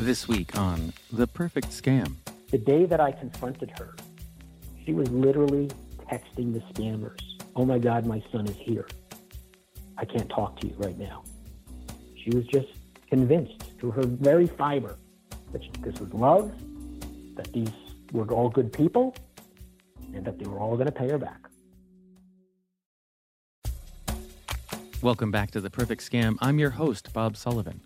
This week on The Perfect Scam. The day that I confronted her, she was literally texting the scammers, Oh my God, my son is here. I can't talk to you right now. She was just convinced through her very fiber that this was love, that these were all good people, and that they were all going to pay her back. Welcome back to The Perfect Scam. I'm your host, Bob Sullivan.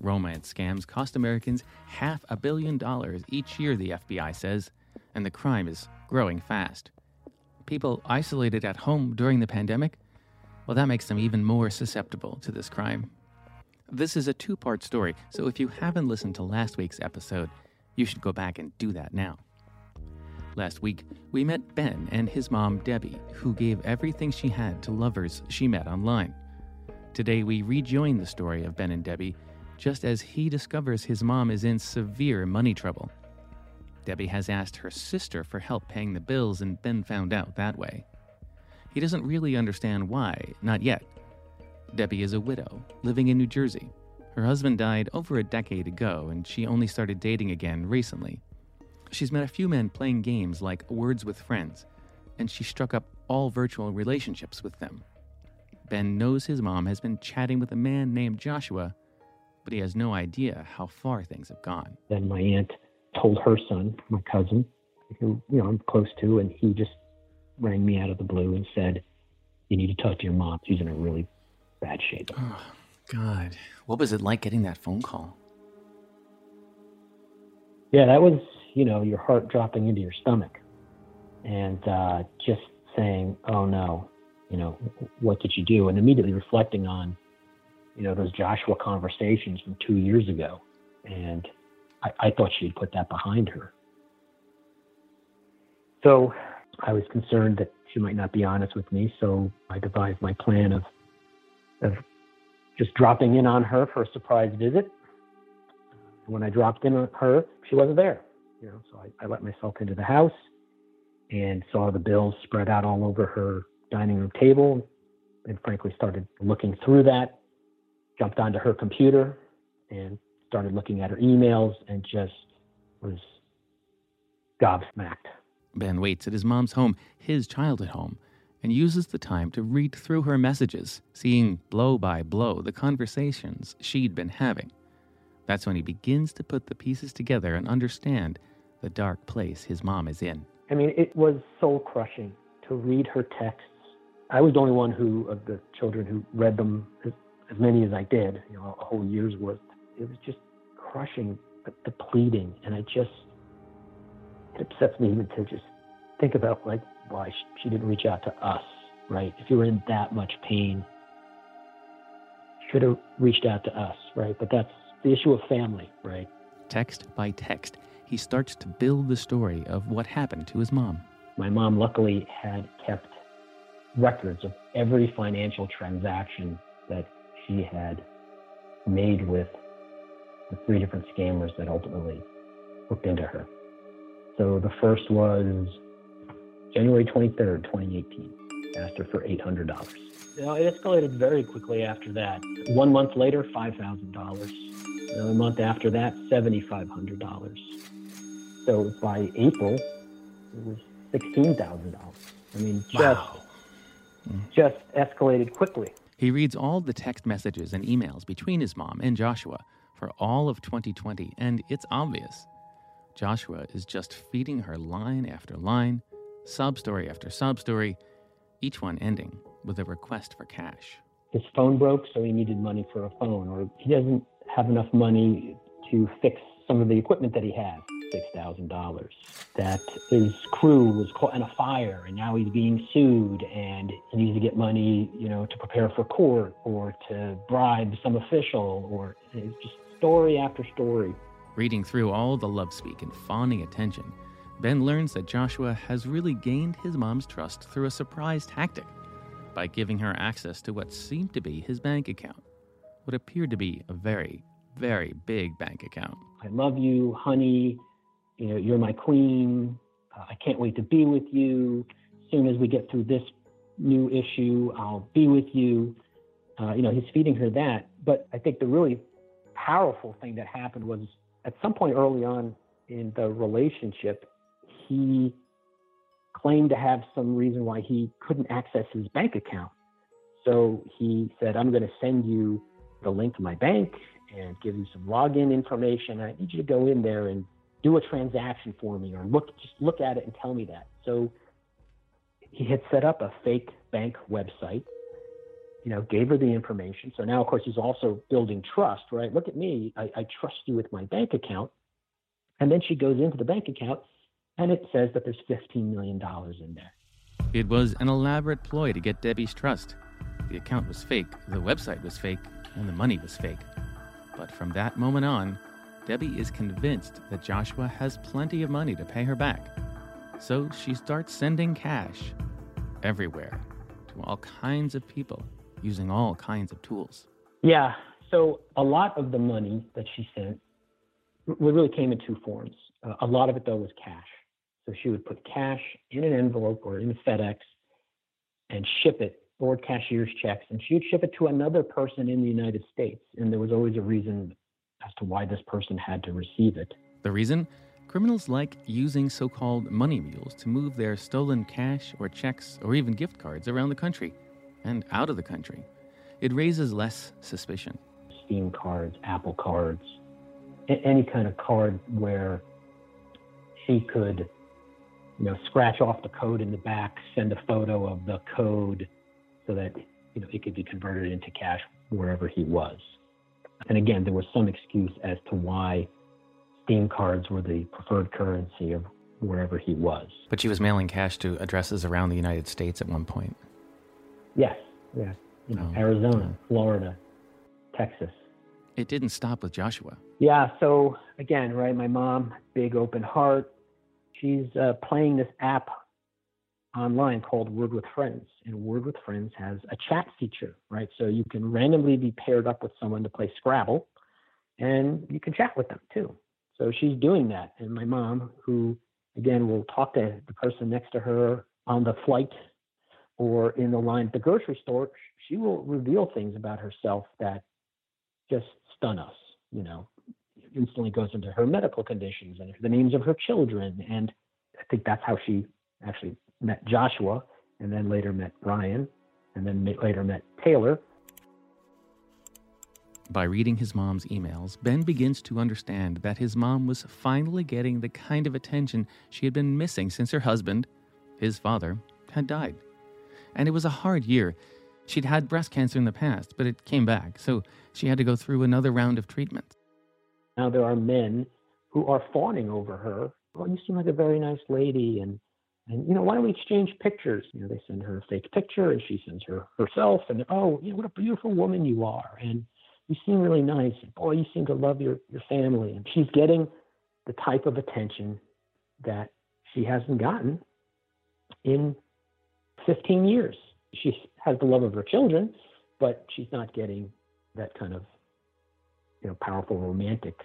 Romance scams cost Americans half a billion dollars each year, the FBI says, and the crime is growing fast. People isolated at home during the pandemic, well, that makes them even more susceptible to this crime. This is a two part story, so if you haven't listened to last week's episode, you should go back and do that now. Last week, we met Ben and his mom, Debbie, who gave everything she had to lovers she met online. Today, we rejoin the story of Ben and Debbie just as he discovers his mom is in severe money trouble. Debbie has asked her sister for help paying the bills and Ben found out that way. He doesn't really understand why, not yet. Debbie is a widow, living in New Jersey. Her husband died over a decade ago, and she only started dating again recently. She's met a few men playing games like Words with Friends, and she struck up all virtual relationships with them. Ben knows his mom has been chatting with a man named Joshua but he has no idea how far things have gone. Then my aunt told her son, my cousin, who you know I'm close to, and he just rang me out of the blue and said, "You need to talk to your mom. She's in a really bad shape." Oh, God, what was it like getting that phone call? Yeah, that was you know your heart dropping into your stomach, and uh, just saying, "Oh no, you know, what did you do?" And immediately reflecting on you know, those Joshua conversations from two years ago. And I, I thought she had put that behind her. So I was concerned that she might not be honest with me. So I devised my plan of, of just dropping in on her for a surprise visit. When I dropped in on her, she wasn't there. You know, so I, I let myself into the house and saw the bills spread out all over her dining room table and frankly started looking through that jumped onto her computer and started looking at her emails and just was gobsmacked. Ben waits at his mom's home, his childhood home, and uses the time to read through her messages, seeing blow by blow the conversations she'd been having. That's when he begins to put the pieces together and understand the dark place his mom is in. I mean, it was soul crushing to read her texts. I was the only one who, of the children who read them as many as I did, you know, a whole year's worth. It was just crushing, but depleting, and I just it upsets me even to just think about like why she didn't reach out to us, right? If you were in that much pain, should have reached out to us, right? But that's the issue of family, right? Text by text, he starts to build the story of what happened to his mom. My mom luckily had kept records of every financial transaction that she had made with the three different scammers that ultimately hooked into her. So the first was January 23rd, 2018. Asked her for $800. You know, it escalated very quickly after that. One month later, $5,000. Another month after that, $7,500. So by April, it was $16,000. I mean, just, wow. just escalated quickly. He reads all the text messages and emails between his mom and Joshua for all of 2020, and it's obvious. Joshua is just feeding her line after line, sub story after sub story, each one ending with a request for cash. His phone broke, so he needed money for a phone, or he doesn't have enough money to fix some of the equipment that he has. $6,000. That his crew was caught in a fire and now he's being sued and he needs to get money, you know, to prepare for court or to bribe some official or it's just story after story. Reading through all the love speak and fawning attention, Ben learns that Joshua has really gained his mom's trust through a surprise tactic by giving her access to what seemed to be his bank account, what appeared to be a very, very big bank account. I love you, honey you know, you're my queen. Uh, I can't wait to be with you. As soon as we get through this new issue, I'll be with you. Uh, you know, he's feeding her that. But I think the really powerful thing that happened was at some point early on in the relationship, he claimed to have some reason why he couldn't access his bank account. So he said, I'm going to send you the link to my bank and give you some login information. I need you to go in there and do a transaction for me or look just look at it and tell me that. So he had set up a fake bank website, you know, gave her the information. So now of course he's also building trust, right? Look at me, I, I trust you with my bank account. And then she goes into the bank account and it says that there's $15 million in there. It was an elaborate ploy to get Debbie's trust. The account was fake, the website was fake, and the money was fake. But from that moment on, Debbie is convinced that Joshua has plenty of money to pay her back. So she starts sending cash everywhere to all kinds of people using all kinds of tools. Yeah. So a lot of the money that she sent really came in two forms. Uh, a lot of it, though, was cash. So she would put cash in an envelope or in a FedEx and ship it, board cashier's checks, and she would ship it to another person in the United States. And there was always a reason as to why this person had to receive it. The reason? Criminals like using so called money mules to move their stolen cash or checks or even gift cards around the country and out of the country. It raises less suspicion. Steam cards, Apple cards, any kind of card where she could you know, scratch off the code in the back, send a photo of the code so that, you know, it could be converted into cash wherever he was. And again, there was some excuse as to why Steam cards were the preferred currency of wherever he was. But she was mailing cash to addresses around the United States at one point. Yes, yeah. You know, oh, Arizona, Florida, Texas. It didn't stop with Joshua. Yeah, so again, right, my mom, big open heart, she's uh, playing this app online called Word with Friends. And Word with Friends has a chat feature, right? So you can randomly be paired up with someone to play Scrabble and you can chat with them too. So she's doing that. And my mom, who again will talk to the person next to her on the flight or in the line at the grocery store, she will reveal things about herself that just stun us, you know instantly goes into her medical conditions and the names of her children. And I think that's how she actually met Joshua and then later met Brian and then later met Taylor. By reading his mom's emails, Ben begins to understand that his mom was finally getting the kind of attention she had been missing since her husband, his father, had died. And it was a hard year. She'd had breast cancer in the past, but it came back, so she had to go through another round of treatment. Now there are men who are fawning over her. Well, you seem like a very nice lady, and and you know why don't we exchange pictures? You know, they send her a fake picture, and she sends her herself, and oh, you know what a beautiful woman you are, and you seem really nice. Boy, you seem to love your your family, and she's getting the type of attention that she hasn't gotten in 15 years. She has the love of her children, but she's not getting that kind of you know, powerful romantic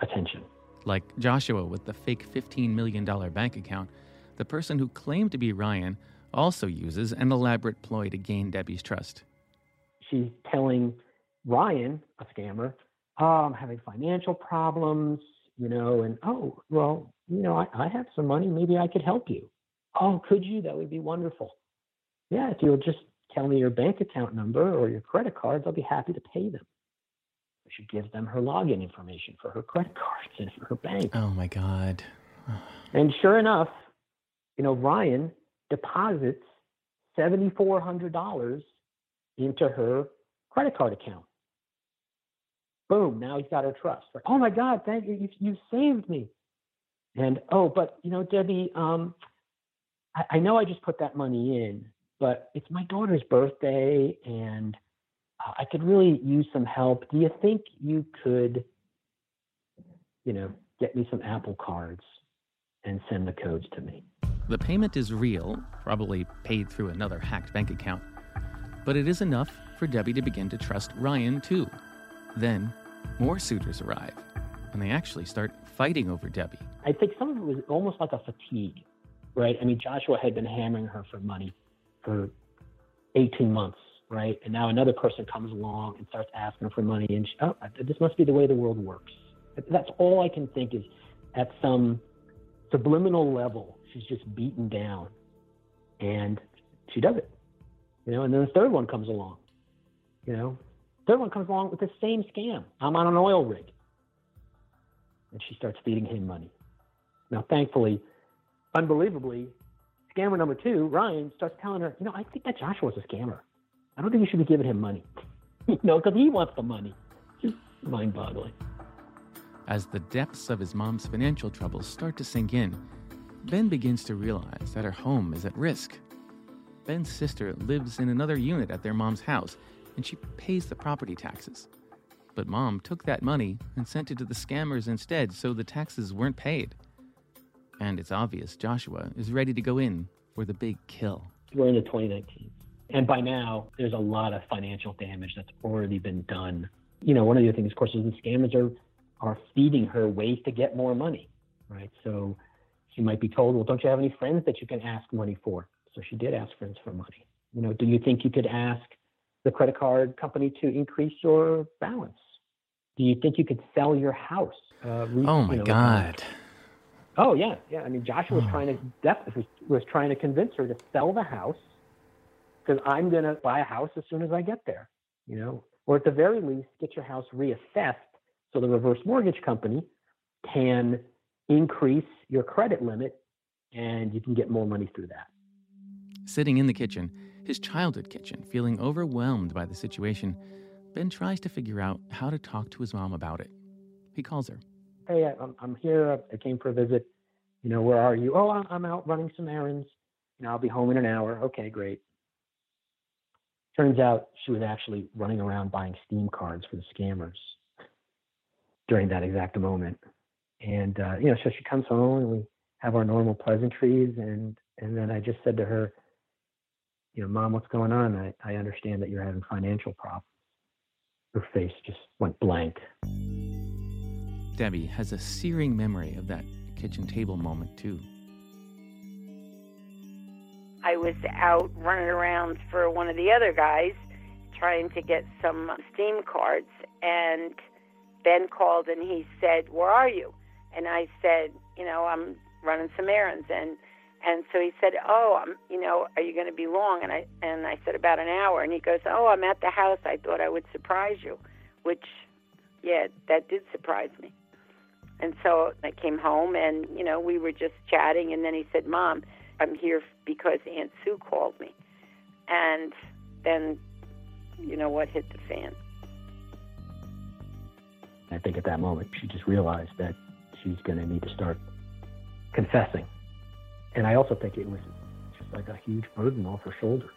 attention. Like Joshua with the fake $15 million bank account, the person who claimed to be Ryan also uses an elaborate ploy to gain Debbie's trust. She's telling Ryan, a scammer, oh, I'm having financial problems, you know, and oh, well, you know, I, I have some money. Maybe I could help you. Oh, could you? That would be wonderful. Yeah, if you'll just tell me your bank account number or your credit cards, I'll be happy to pay them. She gives them her login information for her credit cards and for her bank. Oh my God. and sure enough, you know, Ryan deposits $7,400 into her credit card account. Boom, now he's got her trust. Like, oh my God, thank you. You, you saved me. And oh, but you know, Debbie, um, I, I know I just put that money in, but it's my daughter's birthday and I could really use some help. Do you think you could, you know, get me some Apple cards and send the codes to me? The payment is real, probably paid through another hacked bank account, but it is enough for Debbie to begin to trust Ryan too. Then, more suitors arrive, and they actually start fighting over Debbie. I think some of it was almost like a fatigue, right? I mean, Joshua had been hammering her for money for 18 months right? And now another person comes along and starts asking for money, and she, oh, this must be the way the world works. That's all I can think is at some subliminal level, she's just beaten down, and she does it, you know. And then the third one comes along, you know. Third one comes along with the same scam. I'm on an oil rig, and she starts feeding him money. Now, thankfully, unbelievably, scammer number two, Ryan, starts telling her, you know, I think that Joshua's a scammer. I don't think you should be giving him money. you know, because he wants the money. Mind boggling. As the depths of his mom's financial troubles start to sink in, Ben begins to realize that her home is at risk. Ben's sister lives in another unit at their mom's house, and she pays the property taxes. But mom took that money and sent it to the scammers instead, so the taxes weren't paid. And it's obvious Joshua is ready to go in for the big kill. We're into 2019. And by now, there's a lot of financial damage that's already been done. You know, one of the things, of course, is the scammers are, are feeding her ways to get more money, right? So she might be told, well, don't you have any friends that you can ask money for? So she did ask friends for money. You know, do you think you could ask the credit card company to increase your balance? Do you think you could sell your house? Uh, re- oh my you know, God. Oh yeah, yeah. I mean, Joshua was oh. trying to definitely was, was trying to convince her to sell the house because I'm going to buy a house as soon as I get there, you know, or at the very least, get your house reassessed so the reverse mortgage company can increase your credit limit and you can get more money through that. Sitting in the kitchen, his childhood kitchen, feeling overwhelmed by the situation, Ben tries to figure out how to talk to his mom about it. He calls her. Hey, I'm, I'm here. I came for a visit. You know, where are you? Oh, I'm out running some errands. You know, I'll be home in an hour. Okay, great. Turns out she was actually running around buying Steam cards for the scammers during that exact moment. And uh, you know, so she comes home and we have our normal pleasantries, and and then I just said to her, you know, Mom, what's going on? I, I understand that you're having financial problems. Her face just went blank. Debbie has a searing memory of that kitchen table moment too. I was out running around for one of the other guys trying to get some Steam cards, and Ben called and he said, "Where are you?" And I said, "You know, I'm running some errands." And and so he said, "Oh, I'm, you know, are you going to be long?" And I and I said about an hour. And he goes, "Oh, I'm at the house. I thought I would surprise you," which, yeah, that did surprise me. And so I came home, and you know, we were just chatting. And then he said, "Mom." I'm here because Aunt Sue called me. And then, you know what, hit the fan. I think at that moment, she just realized that she's going to need to start confessing. And I also think it was just like a huge burden off her shoulders.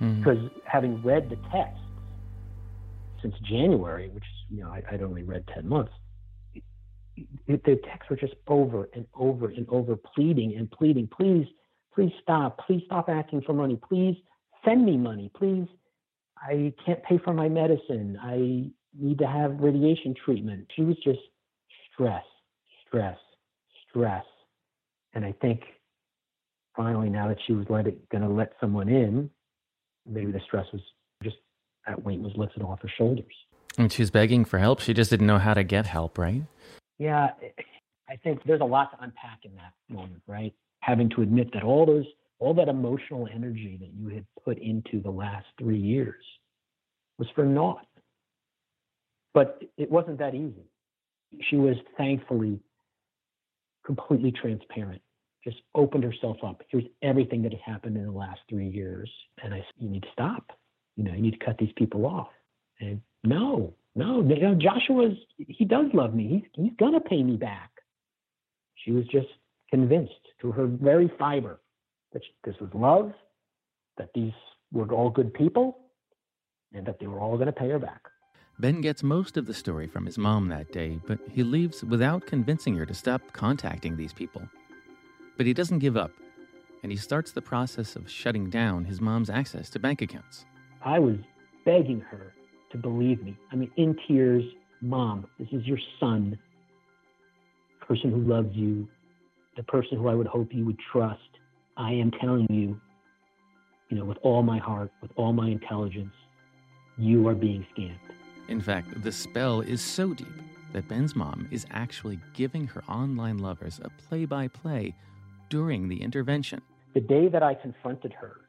Mm-hmm. Because having read the text since January, which you know I, would only read ten months, the texts were just over and over and over pleading and pleading, please, please stop, please stop asking for money, please send me money, please. I can't pay for my medicine. I need to have radiation treatment. She was just stress, stress, stress. And I think finally, now that she was let it, gonna let someone in, maybe the stress was just that weight was lifted off her shoulders. And she's begging for help. She just didn't know how to get help, right? Yeah, I think there's a lot to unpack in that moment, right? Having to admit that all those, all that emotional energy that you had put into the last three years was for naught. But it wasn't that easy. She was thankfully completely transparent, just opened herself up. Here's everything that has happened in the last three years. And I said, you need to stop. You know, you need to cut these people off. And no, no, you know, Joshua's he does love me. He's he's gonna pay me back. She was just convinced to her very fiber that this was love, that these were all good people, and that they were all going to pay her back. Ben gets most of the story from his mom that day, but he leaves without convincing her to stop contacting these people. But he doesn't give up, and he starts the process of shutting down his mom's access to bank accounts. I was begging her to believe me. I mean, in tears, Mom, this is your son, person who loves you, the person who I would hope you would trust. I am telling you, you know, with all my heart, with all my intelligence, you are being scammed. In fact, the spell is so deep that Ben's mom is actually giving her online lovers a play by play during the intervention. The day that I confronted her,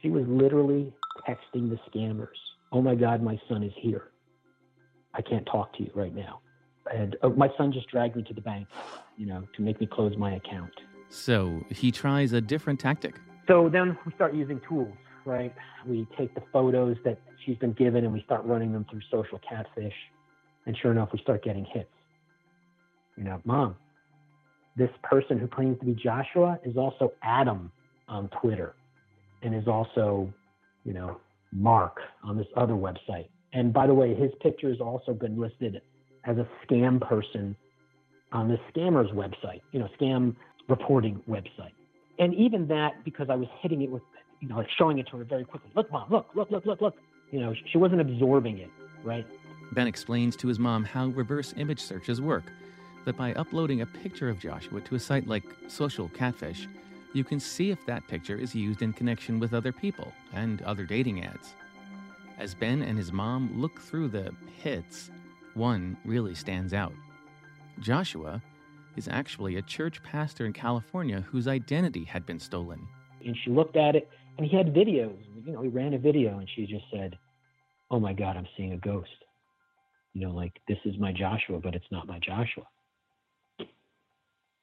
she was literally texting the scammers, Oh my God, my son is here. I can't talk to you right now. And uh, my son just dragged me to the bank, you know, to make me close my account. So he tries a different tactic. So then we start using tools, right? We take the photos that she's been given and we start running them through social catfish. And sure enough, we start getting hits. You know, mom, this person who claims to be Joshua is also Adam on Twitter and is also, you know, Mark on this other website. And by the way, his picture has also been listed as a scam person on the scammer's website, you know, scam reporting website. And even that, because I was hitting it with, you know, like showing it to her very quickly. Look, mom, look, look, look, look, look. You know, she wasn't absorbing it, right? Ben explains to his mom how reverse image searches work. That by uploading a picture of Joshua to a site like Social Catfish, you can see if that picture is used in connection with other people and other dating ads. As Ben and his mom look through the hits, one really stands out. Joshua is actually a church pastor in California whose identity had been stolen. And she looked at it, and he had videos. You know, he ran a video, and she just said, Oh my God, I'm seeing a ghost. You know, like, this is my Joshua, but it's not my Joshua.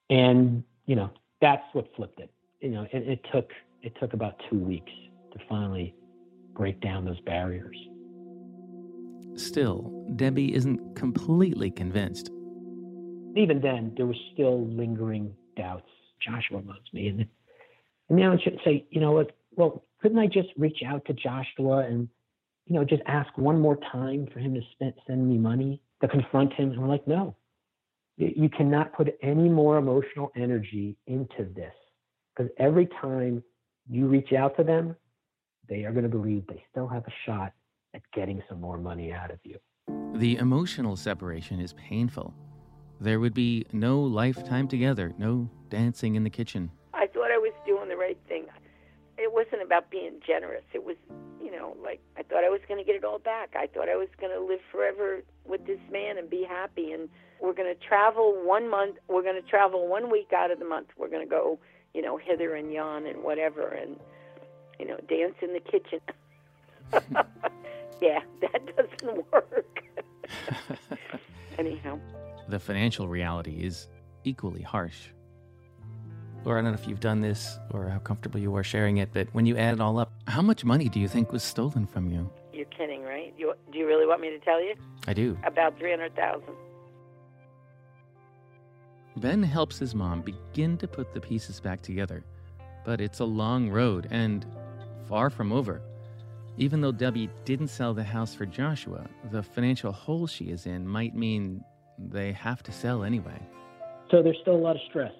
And, you know, that's what flipped it. You know, it, it took it took about two weeks to finally break down those barriers. Still, Debbie isn't completely convinced. Even then, there was still lingering doubts. Joshua loves me, and and now I should say, you know what? Well, couldn't I just reach out to Joshua and, you know, just ask one more time for him to spend, send me money to confront him? And we're like, no, you cannot put any more emotional energy into this because every time you reach out to them, they are going to believe they still have a shot at getting some more money out of you. The emotional separation is painful. There would be no lifetime together, no dancing in the kitchen. The right thing. It wasn't about being generous. It was, you know, like I thought I was going to get it all back. I thought I was going to live forever with this man and be happy. And we're going to travel one month. We're going to travel one week out of the month. We're going to go, you know, hither and yon and whatever. And you know, dance in the kitchen. yeah, that doesn't work. Anyhow. The financial reality is equally harsh. Or I don't know if you've done this or how comfortable you are sharing it, but when you add it all up, how much money do you think was stolen from you? You're kidding, right? You, do you really want me to tell you? I do. About 300000 Ben helps his mom begin to put the pieces back together, but it's a long road and far from over. Even though Debbie didn't sell the house for Joshua, the financial hole she is in might mean they have to sell anyway. So there's still a lot of stress.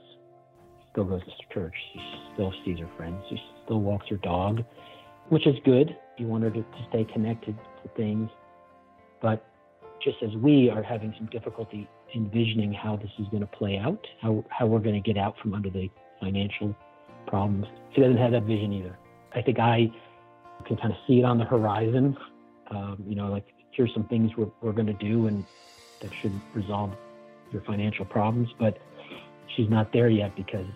Still goes to church. She still sees her friends. She still walks her dog, which is good. You want her to, to stay connected to things. But just as we are having some difficulty envisioning how this is going to play out, how, how we're going to get out from under the financial problems, she doesn't have that vision either. I think I can kind of see it on the horizon. Um, you know, like here's some things we're, we're going to do and that should resolve your financial problems. But she's not there yet because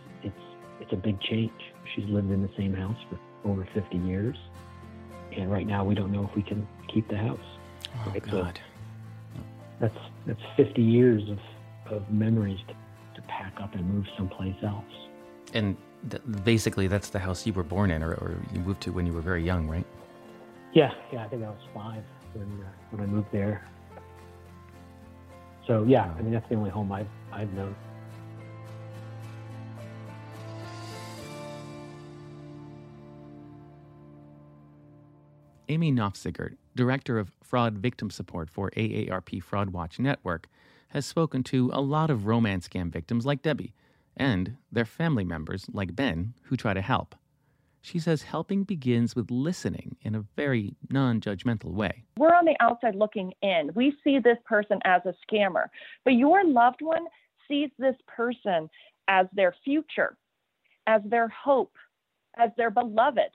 it's a big change. She's lived in the same house for over 50 years, and right now we don't know if we can keep the house. Oh right? God, so that's that's 50 years of of memories to, to pack up and move someplace else. And th- basically, that's the house you were born in, or, or, you moved to when you were very young, right? Yeah, yeah. I think I was five when uh, when I moved there. So yeah, I mean that's the only home I've I've known. Amy Nofziger, director of fraud victim support for AARP Fraud Watch Network, has spoken to a lot of romance scam victims like Debbie and their family members, like Ben, who try to help. She says helping begins with listening in a very non judgmental way. We're on the outside looking in. We see this person as a scammer, but your loved one sees this person as their future, as their hope, as their beloved.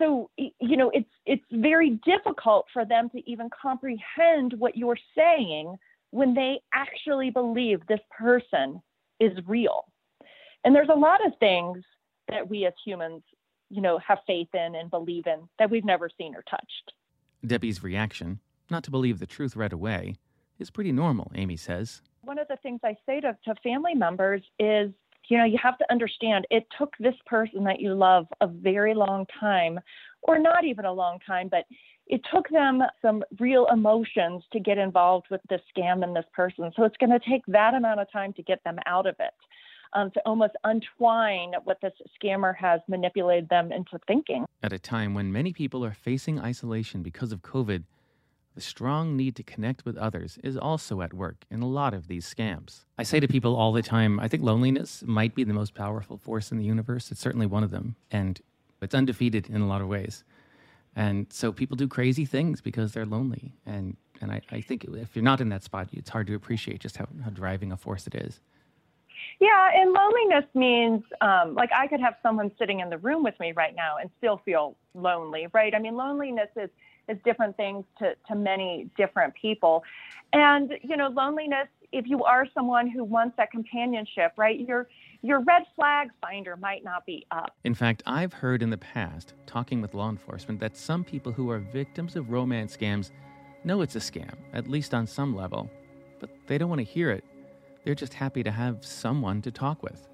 So you know it's it's very difficult for them to even comprehend what you're saying when they actually believe this person is real. And there's a lot of things that we as humans you know have faith in and believe in that we've never seen or touched. Debbie's reaction not to believe the truth right away is pretty normal amy says. One of the things i say to, to family members is you know, you have to understand it took this person that you love a very long time, or not even a long time, but it took them some real emotions to get involved with this scam and this person. So it's going to take that amount of time to get them out of it, um, to almost untwine what this scammer has manipulated them into thinking. At a time when many people are facing isolation because of COVID, the strong need to connect with others is also at work in a lot of these scams. I say to people all the time, I think loneliness might be the most powerful force in the universe. It's certainly one of them, and it's undefeated in a lot of ways. And so people do crazy things because they're lonely. And, and I, I think if you're not in that spot, it's hard to appreciate just how, how driving a force it is. Yeah, and loneliness means um, like I could have someone sitting in the room with me right now and still feel lonely, right? I mean, loneliness is is different things to, to many different people. And, you know, loneliness, if you are someone who wants that companionship, right, your, your red flag finder might not be up. In fact, I've heard in the past, talking with law enforcement, that some people who are victims of romance scams know it's a scam, at least on some level, but they don't want to hear it. They're just happy to have someone to talk with.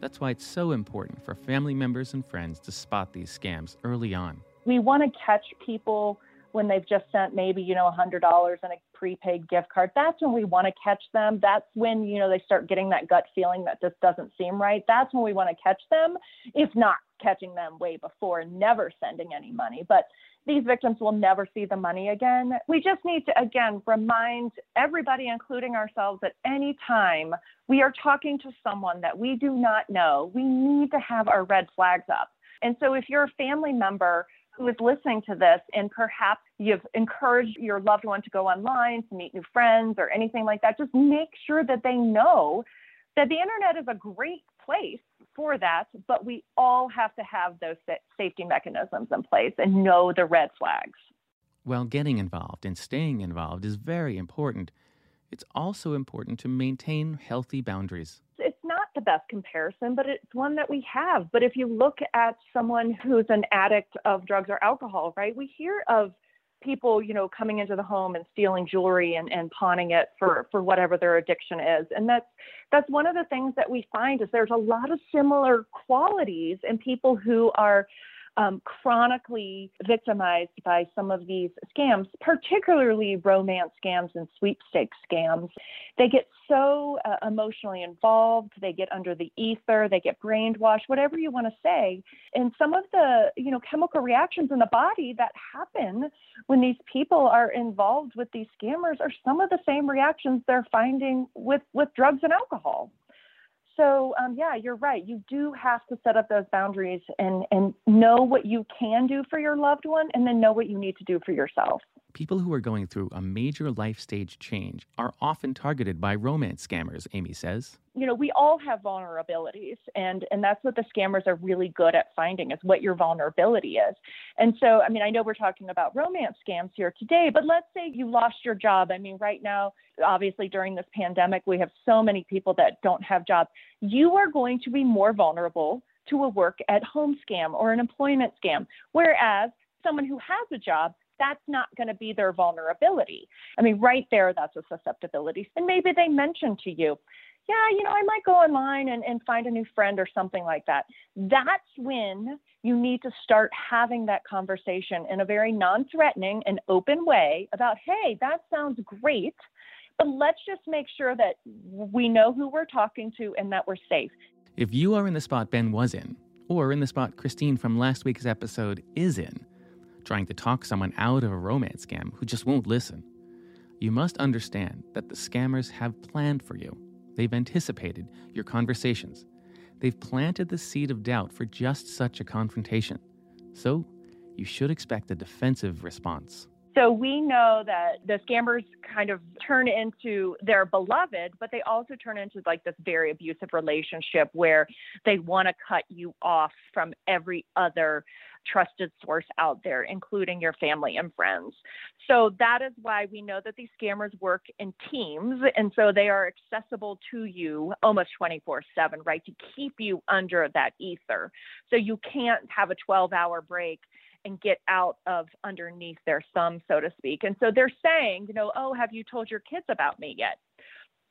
That's why it's so important for family members and friends to spot these scams early on we want to catch people when they've just sent maybe you know $100 in a prepaid gift card. That's when we want to catch them. That's when you know they start getting that gut feeling that just doesn't seem right. That's when we want to catch them if not catching them way before never sending any money. But these victims will never see the money again. We just need to again remind everybody including ourselves at any time we are talking to someone that we do not know we need to have our red flags up. And so if you're a family member who is listening to this and perhaps you've encouraged your loved one to go online to meet new friends or anything like that, just make sure that they know that the internet is a great place for that, but we all have to have those safety mechanisms in place and know the red flags. While getting involved and staying involved is very important, it's also important to maintain healthy boundaries best comparison, but it's one that we have. But if you look at someone who's an addict of drugs or alcohol, right, we hear of people, you know, coming into the home and stealing jewelry and, and pawning it for, for whatever their addiction is. And that's that's one of the things that we find is there's a lot of similar qualities in people who are um, chronically victimized by some of these scams, particularly romance scams and sweepstakes scams. They get so uh, emotionally involved, they get under the ether, they get brainwashed, whatever you want to say. And some of the, you know, chemical reactions in the body that happen when these people are involved with these scammers are some of the same reactions they're finding with with drugs and alcohol so um, yeah, you're right. You do have to set up those boundaries and and know what you can do for your loved one, and then know what you need to do for yourself. People who are going through a major life stage change are often targeted by romance scammers, Amy says. You know, we all have vulnerabilities and and that's what the scammers are really good at finding is what your vulnerability is. And so, I mean, I know we're talking about romance scams here today, but let's say you lost your job. I mean, right now, obviously during this pandemic, we have so many people that don't have jobs. You are going to be more vulnerable to a work at home scam or an employment scam. Whereas someone who has a job that's not going to be their vulnerability. I mean, right there, that's a susceptibility. And maybe they mention to you, yeah, you know, I might go online and, and find a new friend or something like that. That's when you need to start having that conversation in a very non threatening and open way about, hey, that sounds great, but let's just make sure that we know who we're talking to and that we're safe. If you are in the spot Ben was in, or in the spot Christine from last week's episode is in, trying to talk someone out of a romance scam who just won't listen. You must understand that the scammers have planned for you. They've anticipated your conversations. They've planted the seed of doubt for just such a confrontation. So, you should expect a defensive response. So we know that the scammers kind of turn into their beloved, but they also turn into like this very abusive relationship where they want to cut you off from every other trusted source out there, including your family and friends. So that is why we know that these scammers work in teams. And so they are accessible to you almost 24 7, right? To keep you under that ether. So you can't have a 12 hour break and get out of underneath their thumb, so to speak. And so they're saying, you know, oh, have you told your kids about me yet?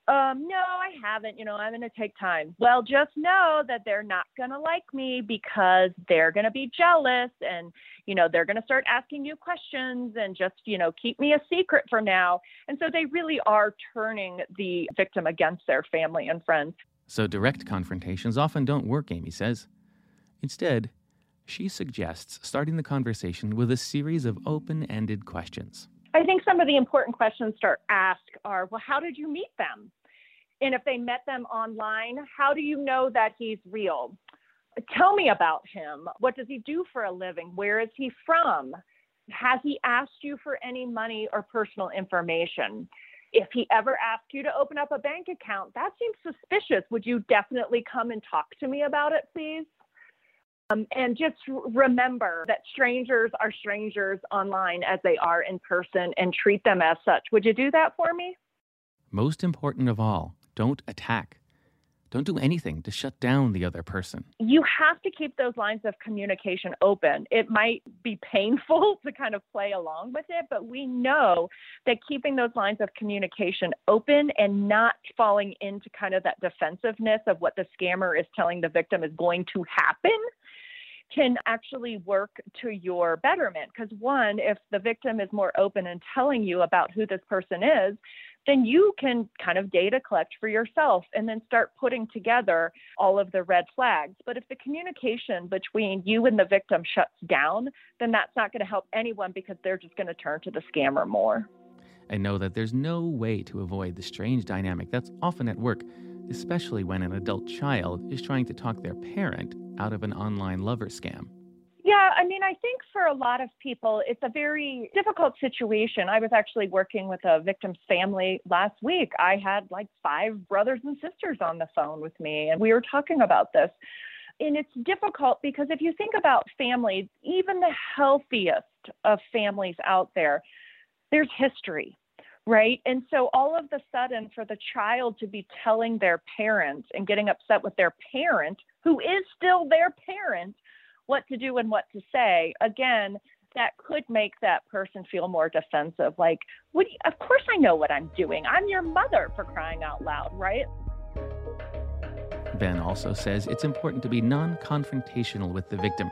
Um, no, I haven't. You know, I'm going to take time. Well, just know that they're not going to like me because they're going to be jealous and, you know, they're going to start asking you questions and just, you know, keep me a secret for now. And so they really are turning the victim against their family and friends. So direct confrontations often don't work, Amy says. Instead, she suggests starting the conversation with a series of open ended questions. I think some of the important questions to ask are well, how did you meet them? And if they met them online, how do you know that he's real? Tell me about him. What does he do for a living? Where is he from? Has he asked you for any money or personal information? If he ever asked you to open up a bank account, that seems suspicious. Would you definitely come and talk to me about it, please? Um, and just remember that strangers are strangers online as they are in person and treat them as such. Would you do that for me? Most important of all, don't attack. Don't do anything to shut down the other person. You have to keep those lines of communication open. It might be painful to kind of play along with it, but we know that keeping those lines of communication open and not falling into kind of that defensiveness of what the scammer is telling the victim is going to happen can actually work to your betterment. Because, one, if the victim is more open and telling you about who this person is, then you can kind of data collect for yourself and then start putting together all of the red flags. But if the communication between you and the victim shuts down, then that's not going to help anyone because they're just going to turn to the scammer more. I know that there's no way to avoid the strange dynamic that's often at work, especially when an adult child is trying to talk their parent out of an online lover scam. Yeah, I mean, I think for a lot of people, it's a very difficult situation. I was actually working with a victim's family last week. I had like five brothers and sisters on the phone with me, and we were talking about this. And it's difficult because if you think about families, even the healthiest of families out there, there's history, right? And so all of the sudden, for the child to be telling their parents and getting upset with their parent, who is still their parent, what to do and what to say, again, that could make that person feel more defensive. Like, you, of course I know what I'm doing. I'm your mother for crying out loud, right? Ben also says it's important to be non confrontational with the victim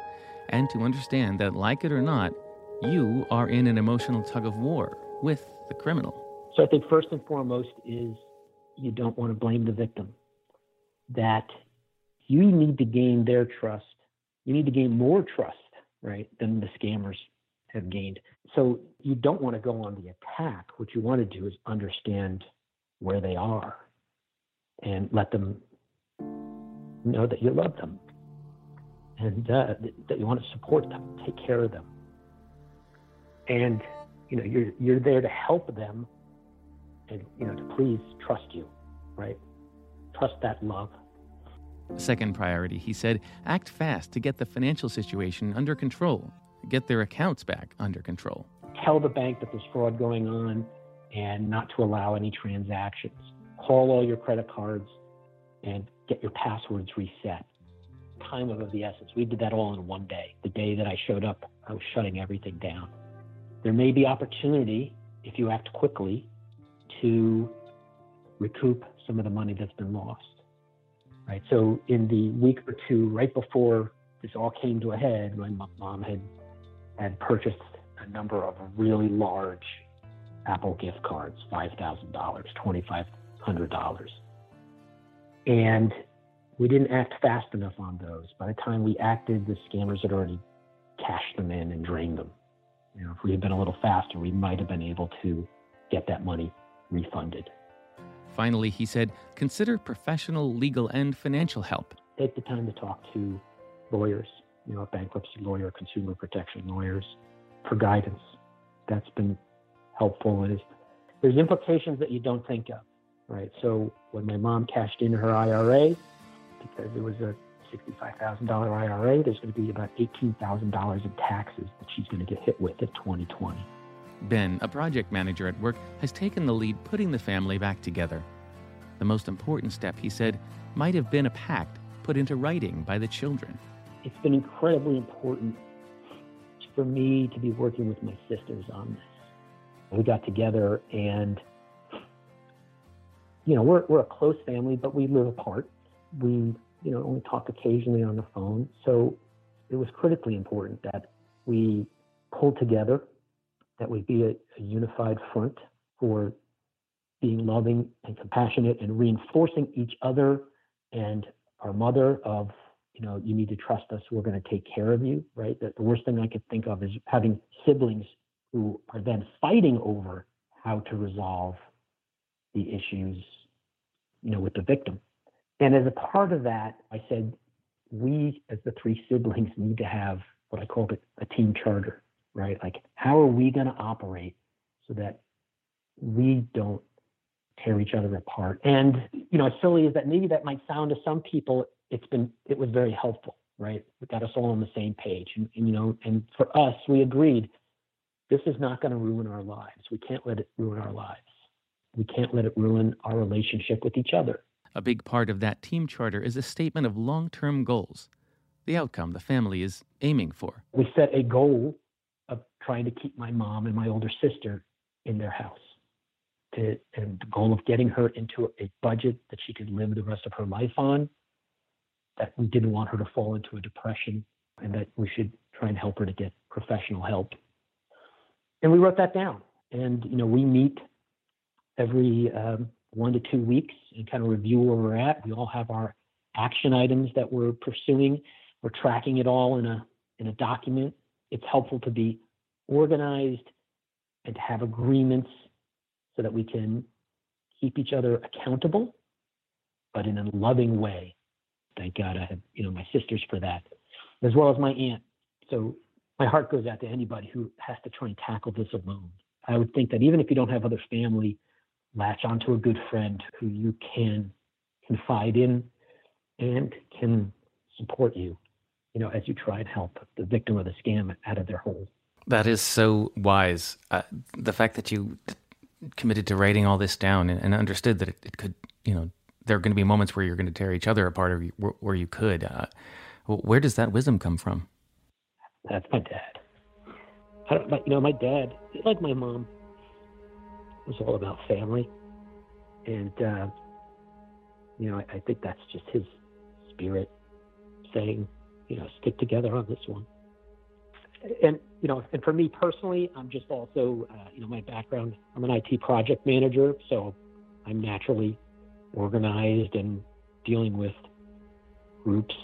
and to understand that, like it or not, you are in an emotional tug of war with the criminal. So I think first and foremost is you don't want to blame the victim. That you need to gain their trust you need to gain more trust, right, than the scammers have gained. So you don't want to go on the attack. What you want to do is understand where they are and let them know that you love them and uh, that you want to support them, take care of them. And you know, you're you're there to help them and you know, to please trust you, right? Trust that love. Second priority, he said, act fast to get the financial situation under control, get their accounts back under control. Tell the bank that there's fraud going on and not to allow any transactions. Call all your credit cards and get your passwords reset. Time of the essence. We did that all in one day. The day that I showed up, I was shutting everything down. There may be opportunity if you act quickly to recoup some of the money that's been lost right? So in the week or two right before this all came to a head, my mom had had purchased a number of really large Apple gift cards, five thousand dollars, twenty five hundred dollars, and we didn't act fast enough on those. By the time we acted, the scammers had already cashed them in and drained them. You know, if we had been a little faster, we might have been able to get that money refunded. Finally, he said, consider professional legal and financial help. Take the time to talk to lawyers, you know, a bankruptcy lawyer, consumer protection lawyers for guidance. That's been helpful. And there's implications that you don't think of, right? So when my mom cashed in her IRA, because it was a $65,000 IRA. There's going to be about $18,000 in taxes that she's going to get hit with in 2020. Ben, a project manager at work, has taken the lead putting the family back together. The most important step, he said, might have been a pact put into writing by the children. It's been incredibly important for me to be working with my sisters on this. We got together and, you know, we're, we're a close family, but we live apart. We, you know, only talk occasionally on the phone. So it was critically important that we pull together, that we be a, a unified front for being loving and compassionate and reinforcing each other and our mother of you know you need to trust us we're going to take care of you right? That the worst thing i could think of is having siblings who are then fighting over how to resolve the issues you know with the victim. And as a part of that i said we as the three siblings need to have what i called it a team charter right like how are we going to operate so that we don't tear each other apart. And you know, as silly as that maybe that might sound to some people, it's been it was very helpful, right? It got us all on the same page. And, and you know, and for us, we agreed this is not going to ruin our lives. We can't let it ruin our lives. We can't let it ruin our relationship with each other. A big part of that team charter is a statement of long term goals, the outcome the family is aiming for. We set a goal of trying to keep my mom and my older sister in their house to, and the goal of getting her into a budget that she could live the rest of her life on, that we didn't want her to fall into a depression, and that we should try and help her to get professional help. And we wrote that down. And, you know, we meet every um, one to two weeks and kind of review where we're at. We all have our action items that we're pursuing. We're tracking it all in a in a document. It's helpful to be organized and to have agreements so that we can keep each other accountable, but in a loving way. Thank God I have, you know, my sisters for that, as well as my aunt. So my heart goes out to anybody who has to try and tackle this alone. I would think that even if you don't have other family, latch onto a good friend who you can confide in and can support you, you know, as you try and help the victim of the scam out of their hole. That is so wise. Uh, the fact that you committed to writing all this down and, and understood that it, it, could, you know, there are going to be moments where you're going to tear each other apart or you, where, where, you could. Uh, where does that wisdom come from? That's my dad. I don't, you know, my dad, like my mom, was all about family. And, uh, you know, I, I think that's just his spirit saying, you know, stick together on this one and you know, and for me personally, I'm just also, uh, you know, my background, I'm an IT project manager, so I'm naturally organized and dealing with groups.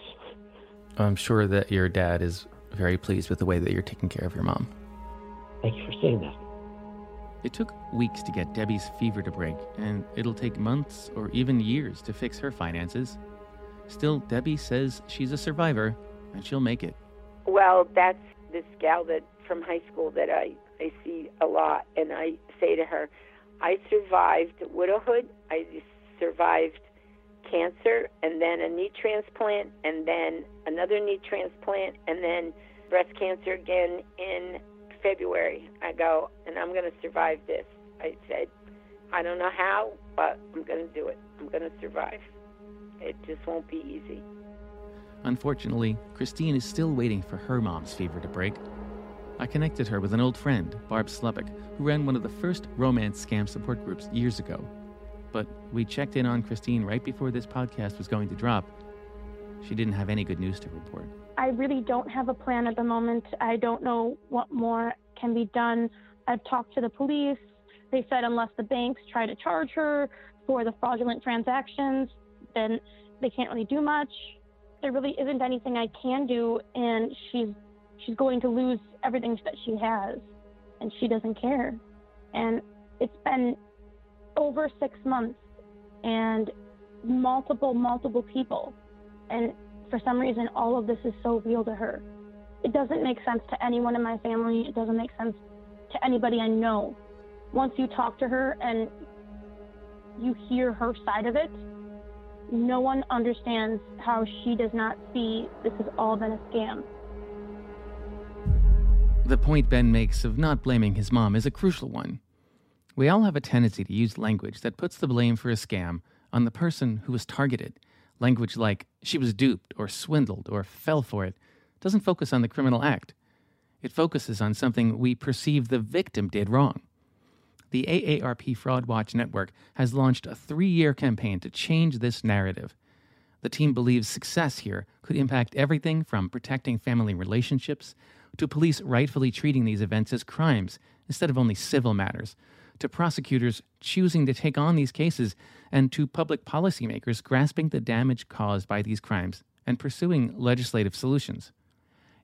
I'm sure that your dad is very pleased with the way that you're taking care of your mom. Thank you for saying that. It took weeks to get Debbie's fever to break, and it'll take months or even years to fix her finances. Still, Debbie says she's a survivor and she'll make it. Well, that's this gal that from high school that I I see a lot, and I say to her, I survived widowhood, I survived cancer, and then a knee transplant, and then another knee transplant, and then breast cancer again in February. I go, and I'm going to survive this. I said, I don't know how, but I'm going to do it. I'm going to survive. It just won't be easy. Unfortunately, Christine is still waiting for her mom's fever to break. I connected her with an old friend, Barb Sluppick, who ran one of the first romance scam support groups years ago. But we checked in on Christine right before this podcast was going to drop. She didn't have any good news to report. I really don't have a plan at the moment. I don't know what more can be done. I've talked to the police. They said unless the banks try to charge her for the fraudulent transactions, then they can't really do much there really isn't anything I can do, and she's she's going to lose everything that she has, and she doesn't care. And it's been over six months, and multiple multiple people, and for some reason, all of this is so real to her. It doesn't make sense to anyone in my family. It doesn't make sense to anybody I know. Once you talk to her and you hear her side of it, no one understands how she does not see this has all been a scam. The point Ben makes of not blaming his mom is a crucial one. We all have a tendency to use language that puts the blame for a scam on the person who was targeted. Language like she was duped or swindled or fell for it doesn't focus on the criminal act. It focuses on something we perceive the victim did wrong. The AARP Fraud Watch Network has launched a three year campaign to change this narrative. The team believes success here could impact everything from protecting family relationships to police rightfully treating these events as crimes instead of only civil matters, to prosecutors choosing to take on these cases, and to public policymakers grasping the damage caused by these crimes and pursuing legislative solutions.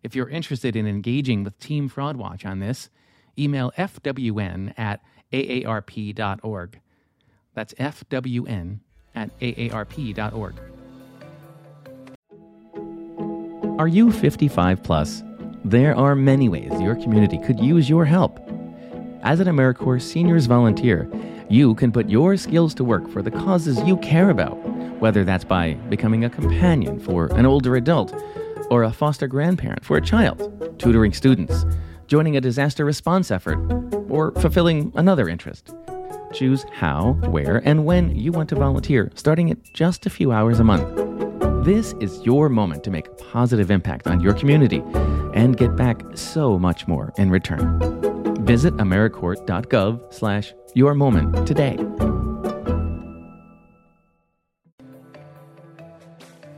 If you're interested in engaging with Team Fraud Watch on this, email fwn at aarp.org. That's fwn at aarp.org. Are you 55 plus? There are many ways your community could use your help. As an AmeriCorps Seniors Volunteer, you can put your skills to work for the causes you care about, whether that's by becoming a companion for an older adult, or a foster grandparent for a child, tutoring students, joining a disaster response effort, or fulfilling another interest. Choose how, where, and when you want to volunteer, starting at just a few hours a month. This is your moment to make a positive impact on your community and get back so much more in return. Visit AmeriCorps.gov slash your moment today.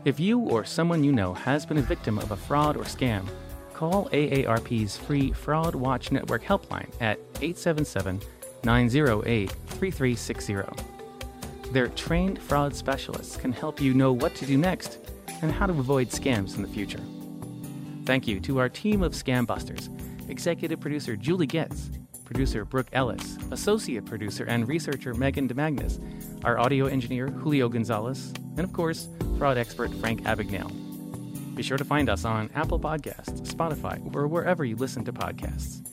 If you or someone you know has been a victim of a fraud or scam, call AARP's free Fraud Watch Network helpline at 877 908 3360. Their trained fraud specialists can help you know what to do next and how to avoid scams in the future. Thank you to our team of scam busters executive producer Julie Getz, producer Brooke Ellis, associate producer and researcher Megan DeMagnus, our audio engineer Julio Gonzalez, and of course, fraud expert Frank Abagnale. Be sure to find us on Apple Podcasts, Spotify, or wherever you listen to podcasts.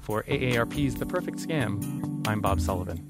For AARP's The Perfect Scam, I'm Bob Sullivan.